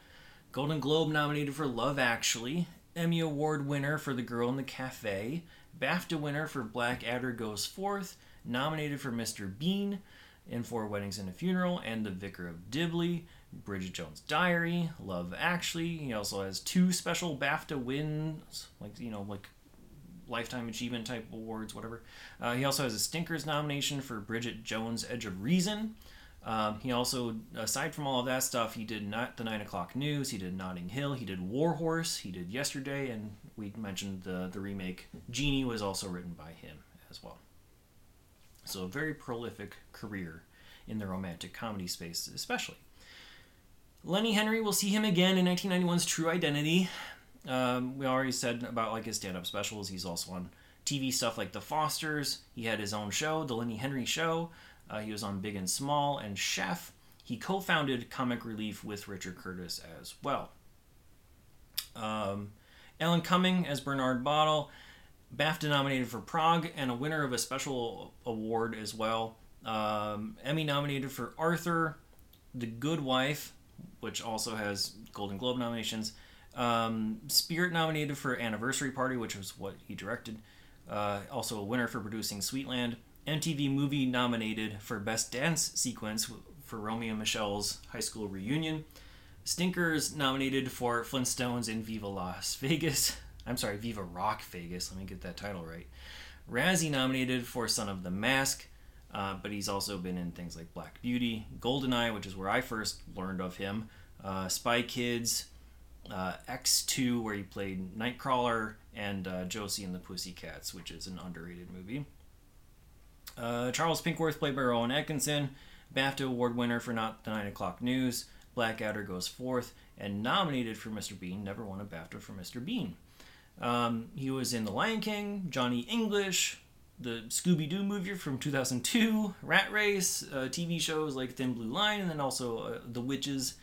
Golden Globe nominated for Love Actually. Emmy Award winner for The Girl in the Cafe. BAFTA winner for Blackadder Goes Forth. Nominated for Mr. Bean. in Four Weddings and a Funeral and The Vicar of Dibley, Bridget Jones' Diary, Love Actually. He also has two special BAFTA wins, like you know, like lifetime achievement type awards, whatever. Uh, he also has a Stinkers nomination for Bridget Jones' Edge of Reason. Um, he also, aside from all of that stuff, he did not the nine o'clock news. He did Notting Hill. He did War Horse. He did Yesterday, and we mentioned the the remake. Genie was also written by him as well. So a very prolific career in the romantic comedy space, especially. Lenny Henry, we'll see him again in 1991's True Identity. Um, we already said about like his stand-up specials. He's also on TV stuff like The Fosters. He had his own show, The Lenny Henry Show. Uh, he was on Big and Small and Chef. He co-founded Comic Relief with Richard Curtis as well. Um, Alan Cumming as Bernard Bottle, BAFTA nominated for Prague and a winner of a special award as well. Um, Emmy nominated for Arthur, The Good Wife, which also has Golden Globe nominations. Um, Spirit nominated for Anniversary Party, which was what he directed. Uh, also a winner for producing Sweetland. MTV Movie nominated for Best Dance Sequence for Romy and Michele's high school reunion. Stinkers nominated for Flintstones in Viva Las Vegas. I'm sorry, Viva Rock Vegas. Let me get that title right. Razzie nominated for Son of the Mask, uh, but he's also been in things like Black Beauty, Goldeneye, which is where I first learned of him, uh, Spy Kids, uh, X2, where he played Nightcrawler, and uh, Josie and the Pussycats, which is an underrated movie. Uh, Charles Pinkworth, played by Rowan Atkinson, BAFTA Award winner for Not the 9 O'Clock News. Blackadder goes forth, and nominated for Mr. Bean, never won a BAFTA for Mr. Bean. Um, he was in The Lion King, Johnny English, the Scooby Doo movie from 2002, Rat Race, uh, TV shows like Thin Blue Line, and then also uh, The Witches.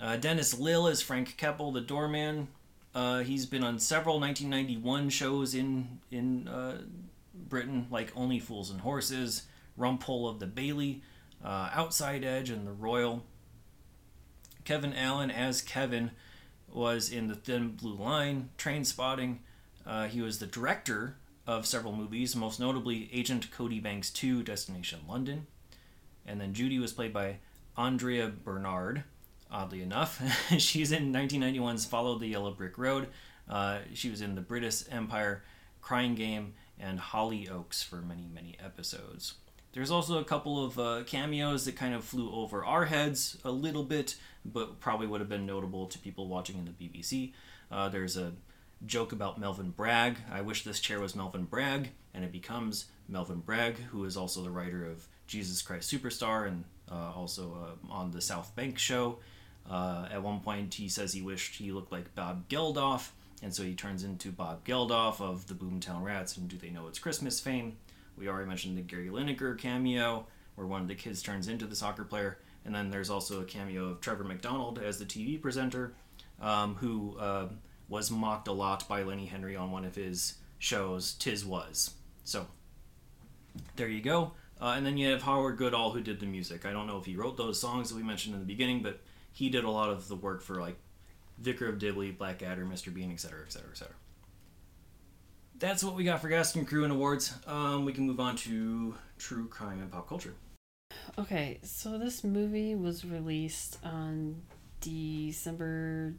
Uh, Dennis Lill is Frank Keppel, the doorman. Uh, he's been on several 1991 shows in in uh, Britain, like Only Fools and Horses, Rumpole of the Bailey, uh, Outside Edge, and The Royal. Kevin Allen as Kevin was in The Thin Blue Line, Trainspotting. Uh, he was the director of several movies, most notably Agent Cody Banks 2, Destination London. And then Judy was played by Andrea Bernard, oddly enough. (laughs) She's in 1991's Follow the Yellow Brick Road. Uh, she was in The Brittas Empire, Crying Game, and Hollyoaks for many, many episodes. There's also a couple of uh, cameos that kind of flew over our heads a little bit, but probably would have been notable to people watching in the BBC. Uh, there's a joke about Melvin Bragg. I wish this chair was Melvin Bragg, and it becomes Melvin Bragg, who is also the writer of Jesus Christ Superstar and uh, also uh, on the South Bank show. Uh, at one point, he says he wished he looked like Bob Geldof, and so he turns into Bob Geldof of the Boomtown Rats and Do They Know It's Christmas fame. We already mentioned the Gary Lineker cameo, where one of the kids turns into the soccer player. And then there's also a cameo of Trevor McDonald as the TV presenter, um, who uh, was mocked a lot by Lenny Henry on one of his shows, Tiswas. So, there you go. Uh, and then you have Howard Goodall, who did the music. I don't know if he wrote those songs that we mentioned in the beginning, but he did a lot of the work for like Vicar of Dibley, Blackadder, Mr. Bean, etc., etc., etc. That's what we got for Cast and Crew and awards. Um, we can move on to true crime and pop culture. Okay, so this movie was released on December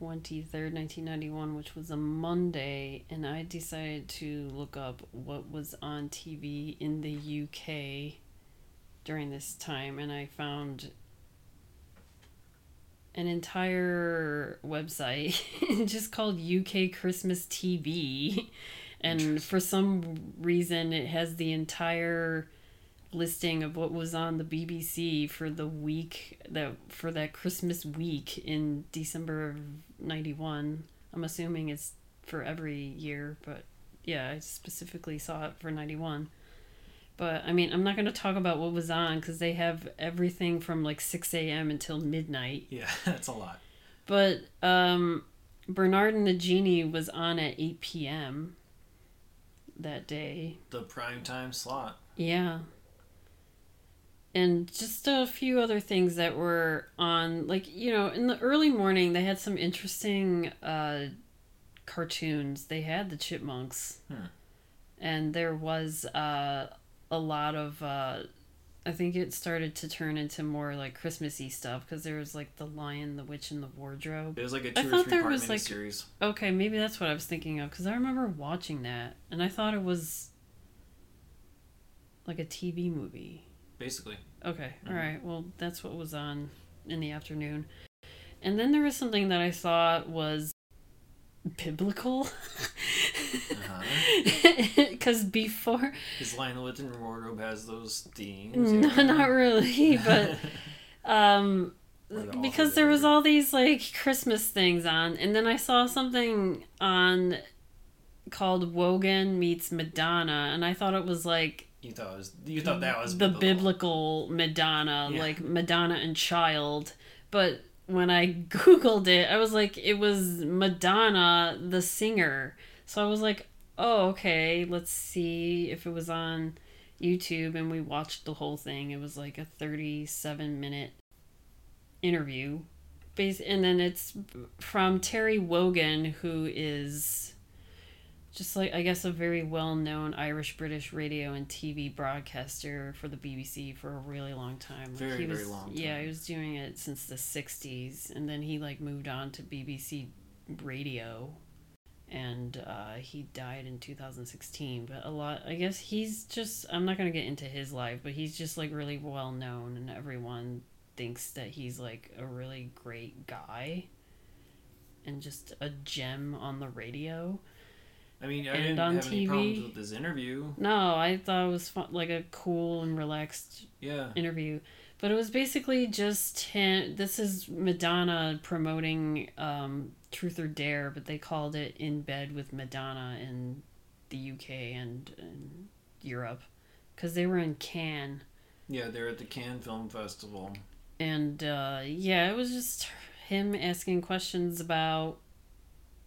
23rd, 1991, which was a Monday, and I decided to look up what was on TV in the UK during this time, and I found an entire website (laughs) just called UK Christmas TV. And for some reason, it has the entire listing of what was on the BBC for the week that for that Christmas week in December of 91. I'm assuming it's for every year, but yeah, I specifically saw it for 91. But I mean, I'm not going to talk about what was on because they have everything from like 6 a.m. until midnight. Yeah, (laughs) that's a lot. But um, Bernard and the Genie was on at 8 p.m. that day. The prime time slot. Yeah. And just a few other things that were on, like, you know, in the early morning, they had some interesting uh, cartoons. They had the chipmunks. Hmm. And there was uh, a lot of uh, I think it started to turn into more like Christmassy stuff because there was like the Lion, the Witch, and the Wardrobe. It was like a I two or thought three there part was, like- miniseries. Okay, maybe that's what I was thinking of because I remember watching that and I thought it was like a TV movie. Basically. Okay, Mhm. all right. Well, that's what was on in the afternoon. And then there was something that I thought was biblical. Uh-huh. (laughs) Because before, His Lion the Witch and Wardrobe has those themes. no, yeah. (laughs) not really, but (laughs) um, because there was all these like Christmas things on, and then I saw something on called Wogan meets Madonna, and I thought it was like You thought it was you thought that was the biblical. biblical Madonna, Yeah. like Madonna and child. But when I (laughs) googled it, I was like, it was Madonna the singer. So I was like, oh okay, let's see if it was on YouTube, and we watched the whole thing. It was like a thirty-seven minute interview, base, and then it's from Terry Wogan, who is just like I guess a very well known Irish British radio and TV broadcaster for the BBC for a really long time. Like, Very, he was, very long Yeah, he was doing it since the '60s, and then he like moved on to BBC Radio, and uh, he died in 2016. But a lot, I guess he's just. I'm not gonna get into his life, but he's just like really well known, and everyone thinks that he's like a really great guy. And just a gem on the radio. I mean, I and didn't on have any problems with this interview. No, I thought it was fun, like a cool and relaxed Yeah. interview, but it was basically just him. This is Madonna promoting um, Truth or Dare, but they called it In Bed with Madonna in the UK and, and Europe because they were in Cannes. Yeah, they're at the Cannes Film Festival. And uh, yeah, it was just him asking questions about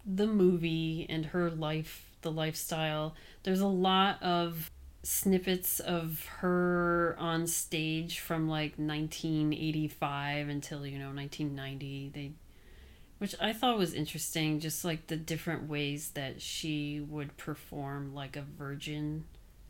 the movie and her life, the lifestyle. There's a lot of snippets of her on stage from like 1985 until you know 1990 they which i thought was interesting just like the different ways that she would perform like a virgin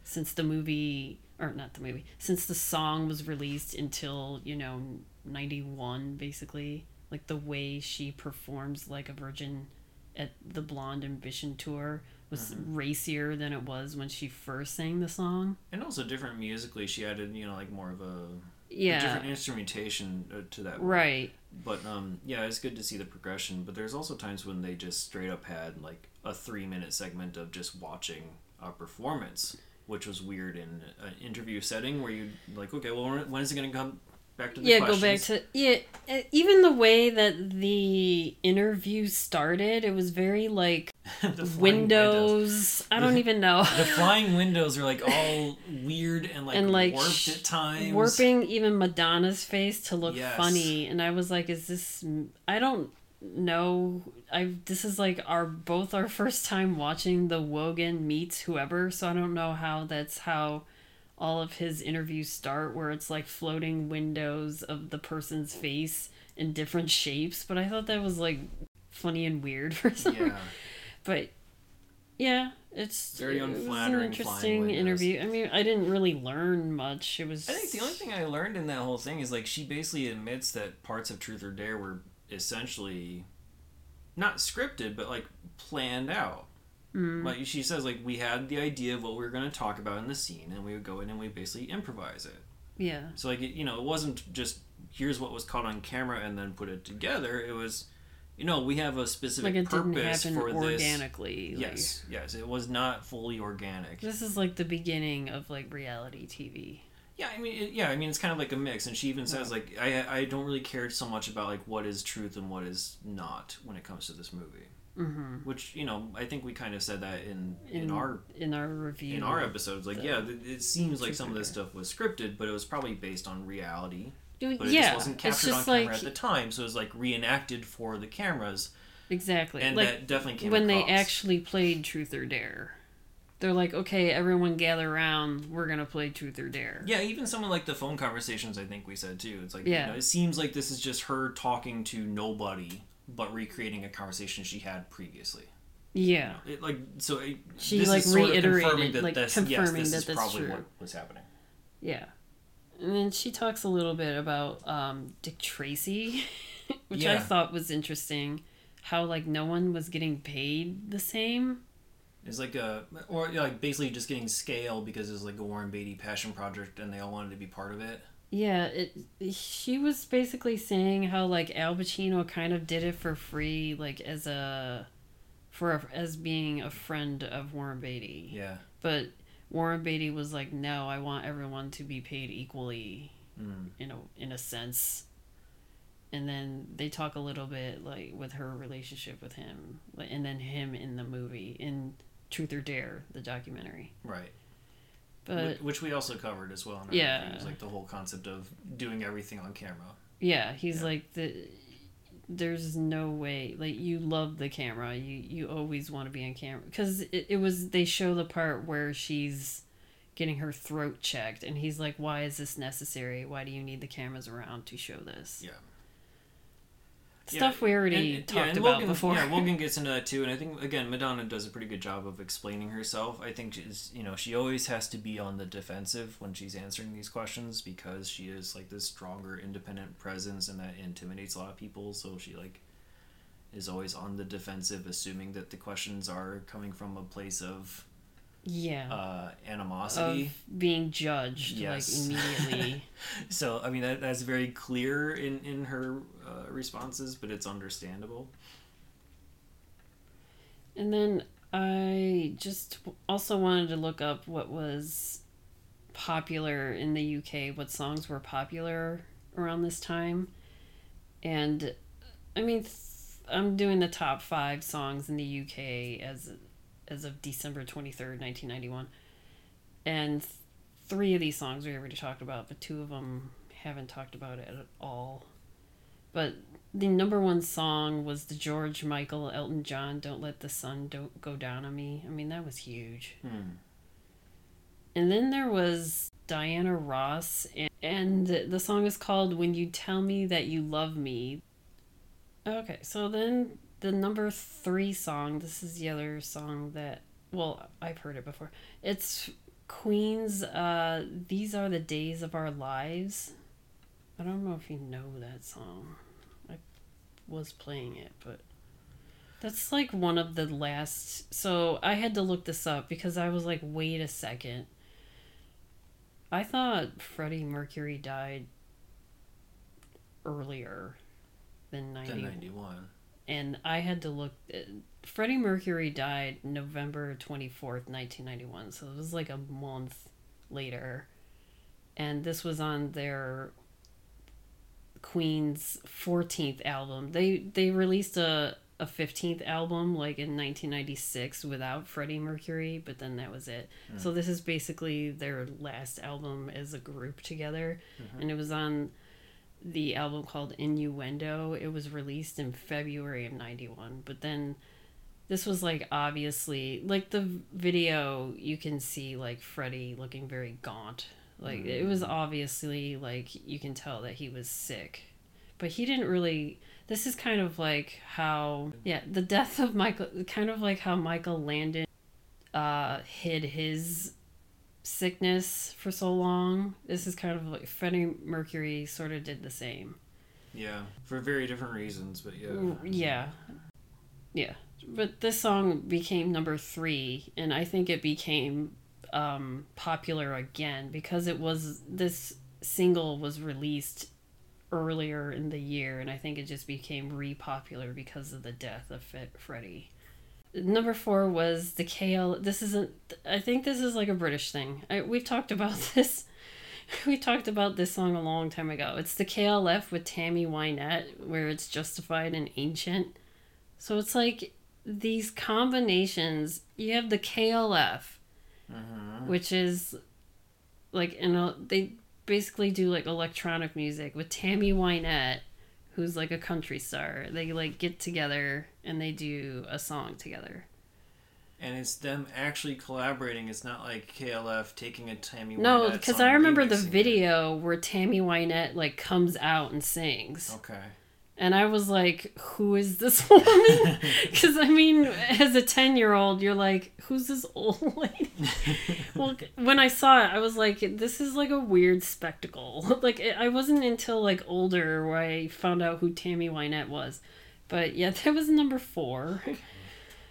since the movie or not the movie since the song was released until you know 91 basically like the way she performs like a virgin at the blonde ambition tour was racier than it was when she first sang the song And also different musically, she added, you know, like more of a, a yeah different instrumentation uh, to that. right But um, yeah, it's good to see the progression. But there's also times when they just straight up had like a three minute segment of just watching a performance, which was weird in an interview setting where you like, okay, well, when- when is it going to come back to the yeah questions? go back to yeah even the way that the interview started it was very like (laughs) flying windows, i don't even know The (laughs) flying windows are like all weird and like, And, like, warped sh- at times. warping even madonna's face to look Yes. funny and i was like is this i don't know i this is like our both our (laughs) first time watching the wogan meets whoever so i don't know how that's how all of his interviews start where it's like floating windows of the person's face in different shapes but i thought that was like funny and weird (laughs) for some Yeah. but yeah it's Very it unflattering interesting interview i mean i didn't really learn much it was I think the only thing I learned in that whole thing is like she basically admits that parts of Truth or Dare were essentially not scripted, but like planned out. Mm. Like she says, like we had the idea of what we were going to talk about in the scene, and we would go in and we basically improvise it. yeah So like it, you know, it wasn't just here's what was caught on camera and then put it together. It was, you know, we have a specific like it didn't purpose happen for this. organically like, Yes, yes, it was not fully organic. this is like the beginning of like reality tv Yeah, I mean, it, yeah, I mean, it's kind of like a mix, and she even says like, I, I don't really care so much about like what is truth and what is not when it comes to this movie. Mm-hmm. Which you know, I think we kind of said that in in, in our in our review in our episodes. Like, yeah, it seems like some of this stuff was scripted, but it was probably based on reality. Dude, But it yeah just wasn't captured on just camera like at the time, so it was like reenacted for the cameras, exactly and like that definitely came when they actually played truth or dare they're like okay everyone gather around we're gonna play truth or dare Yeah, even some of like the phone conversations, I think we said too. It's like, Yeah. you know, it seems like this is just her talking to nobody, but recreating a conversation she had previously. yeah It, like so, it, She, like, is sort of reiterated, confirming that like, this, confirming yes, this that is probably true. what was happening. yeah And then she talks a little bit about um, Dick Tracy, (laughs) which I thought was interesting. How like no one was getting paid the same. It's like a, or yeah, like basically just getting scale because it's like a Warren Beatty passion project and they all wanted to be part of it. Yeah, it. She was basically saying how like Al Pacino kind of did it for free, like as a, for a, as being a friend of Warren Beatty. Yeah. But Warren Beatty was like, no, I want everyone to be paid equally. Mm. in a in a sense. And then they talk a little bit like with her relationship with him, and then him in the movie in Truth or Dare, the documentary. Right. But which we also covered as well. In our Yeah. reviews, like the whole concept of doing everything on camera. yeah, he's Yeah. like the. There's no way, like you love the camera. You you always want to be on camera because it, it was they show the part where she's getting her throat checked, and he's like, "Why is this necessary? Why do you need the cameras around to show this?" Yeah. Stuff Yeah, we already and- talked and about Wogan, before. Yeah, Wogan (laughs) gets into that too, and I think again Madonna does a pretty good job of explaining herself. I think she's you know she always has to be on the defensive when she's answering these questions because she is like this stronger, independent presence, and that intimidates a lot of people. So she like is always on the defensive, assuming that the questions are coming from a place of yeah. uh, animosity. of being judged Yes. like immediately. (laughs) So I mean that that's very clear in in her uh, responses, but it's understandable. and then I just also wanted to look up what was popular in the UK, what songs were popular around this time. And I mean th- I'm doing the top 5 songs in the UK as as of December 23rd, 1991. And th- three of these songs we already talked about, but two of them haven't talked about it at all. But the number one song was the George Michael Elton John "Don't Let the Sun Don't Go Down on Me." I mean, that was huge. Hmm. And then there was Diana Ross, and, and the song is called "When You Tell Me That You Love Me." Okay, so then the number three song. This is the other song that well I've heard it before. It's Queen's uh, "These Are the Days of Our Lives." I don't know if you know that song. I was playing it, but that's like one of the last. So I had to look this up because I was like, wait a second. I thought Freddie Mercury died earlier than 90. Then ninety one. And I had to look. uh, Freddie Mercury died November 24th, 1991. So it was like a month later. And this was on their Queen's 14th album. They they released a a 15th album like in 1996 without Freddie Mercury, but then that was it. So this is basically their last album as a group together. And it was on the album called Innuendo. It was released in February of 91, but then this was like obviously like the video you can see like Freddie looking very gaunt. Like it was obviously like you can tell that he was sick. But he didn't really this is kind of like how yeah, the death of Michael kind of like how Michael Landon uh hid his sickness for so long. This is kind of like Freddie Mercury sort of did the same. Yeah, for very different reasons, but yeah. Mm, Yeah. Yeah. But this song became number three, and I think it became um, popular again because it was this single was released earlier in the year, and I think it just became re-popular because of the death of Fe- Freddie. Number four was the KL. This isn't. I think this is like a British thing. I, we've talked about (laughs) this. We talked about this song a long time ago. It's the KLF with Tammy Wynette, where it's justified and ancient. So it's like these combinations. You have the KLF, Mhm. which is like you know they basically do like electronic music with Tammy Wynette, who's like a country star. They like get together and they do a song together. And it's them actually collaborating. It's not like KLF taking a Tammy. No, because I remember the remixing it. video where Tammy Wynette like comes out and sings, Okay. And I was like, who is this (laughs) woman? (laughs) Because, I mean, as a 10 year old, you're like, who's this old (laughs) lady? well, when I saw it, I was like, this is like a weird spectacle. like, it, I wasn't until like older where I found out who Tammy Wynette was. But yeah, that was number four.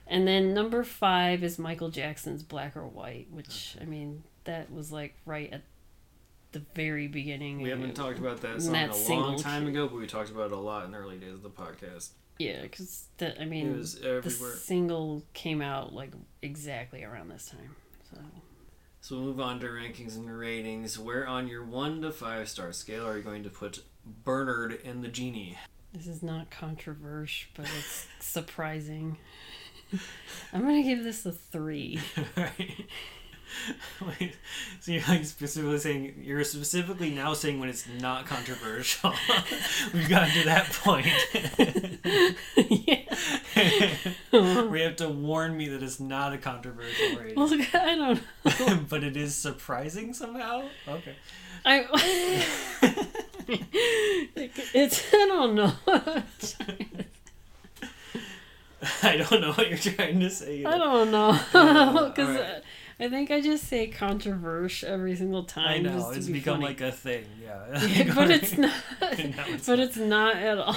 And then number five is Michael Jackson's Black or White, which, I mean, that was like right at the very beginning. We haven't talked about that song that a long time ago, but we talked about it a lot in the early days of the podcast. Yeah, because I It mean, was the everywhere. single came out like exactly around this time. So So we'll move on to rankings and ratings. Where on your one to five star scale are you going to put Bernard and the Genie? this is not controversial, but it's (laughs) surprising. (laughs) I'm gonna give this a three. (laughs) right. (laughs) Wait, so you're like specifically saying you're specifically now saying when it's not controversial. (laughs) We've gotten to that point. yeah. (laughs) we have to warn me that it's not a controversial rating. Look, I don't know. but it is surprising somehow? Okay. I. it's I don't know. I don't know what you're trying to say. I don't know Uh, because alright. I think I just say controversial every single time. I know it's be become funny. like a thing. Yeah, (laughs) Yeah, but (laughs) it's not. (laughs) It's but not. it's not at all.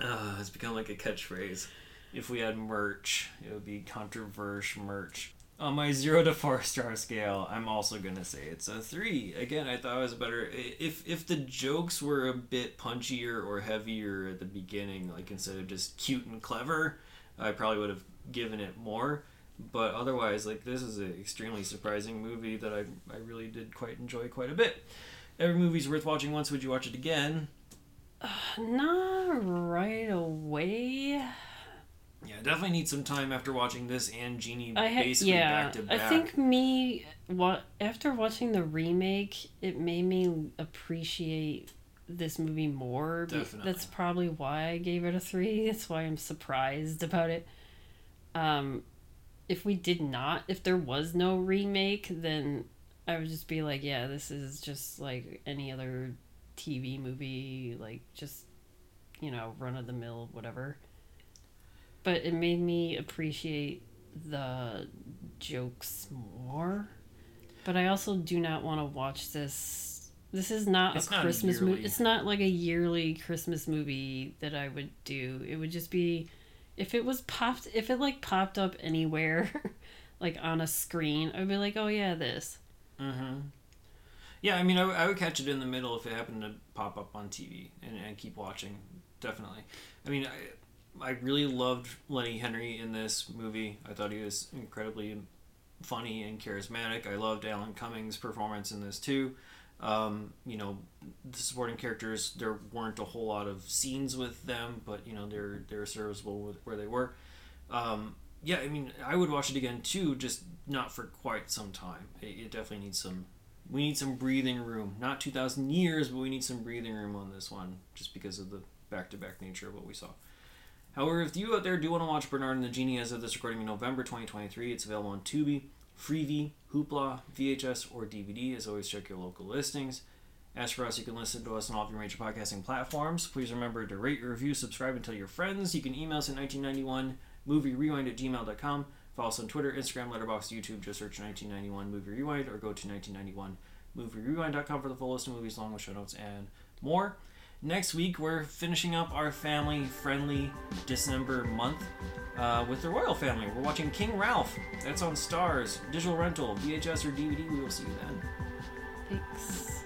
Uh, it's become like a catchphrase. If we had merch, it would be controversial merch. On my zero to four star scale, I'm also gonna say it's a three. Again, I thought it was better if if the jokes were a bit punchier or heavier at the beginning, like instead of just cute and clever, I probably would have given it more. But otherwise, like this is an extremely surprising movie that I I really did quite enjoy quite a bit. Every movie's worth watching once. Would you watch it again? not right away. Yeah, definitely need some time after watching this and Genie I ha- basically yeah. back to I think me what after watching the remake, it made me appreciate this movie more. Definitely. That's probably why I gave it a three. (laughs) That's why I'm surprised about it. Um, if we did not, if there was no remake, then I would just be like, yeah, this is just like any other TV movie, like just you know, run of the mill, whatever. But it made me appreciate the jokes more. But I also do not want to watch this. This is not It's a not Christmas movie. It's not like a yearly Christmas movie that I would do. It would just be if it was popped if it like popped up anywhere (laughs) like on a screen, I'd be like, "Oh yeah, this." Mm-hmm. Yeah, I mean, I, I would catch it in the middle if it happened to pop up on TV and, and keep watching. Definitely. I mean, I, I really loved Lenny Henry in this movie. I thought he was incredibly funny and charismatic. I loved Alan Cummings' performance in this too. Um, you know, the supporting characters there weren't a whole lot of scenes with them, but you know they're they're serviceable with where they were. Um, yeah, I mean, I would watch it again too, just not for quite some time. It, it definitely needs some. We need some breathing room. Not two thousand years, but we need some breathing room on this one, just because of the back-to-back nature of what we saw. However, if you out there do want to watch Bernard and the Genie as of this recording in November 2023, it's available on Tubi, Freevee, Hoopla, VHS, or DVD. As always, check your local listings. As for us, you can listen to us on all of your major podcasting platforms. Please remember to rate, review, subscribe, and tell your friends. You can email us at 1991 movie rewind at gmail.com. Follow us on Twitter, Instagram, Letterboxd, YouTube. Just search 1991 movie rewind or go to 1991 movie rewind.com for the full list of movies, along with show notes and more. Next week, we're finishing up our family friendly December month uh, with the royal family. We're watching King Ralph. That's on Starz, digital rental, VHS, or DVD. We will see you then. Thanks.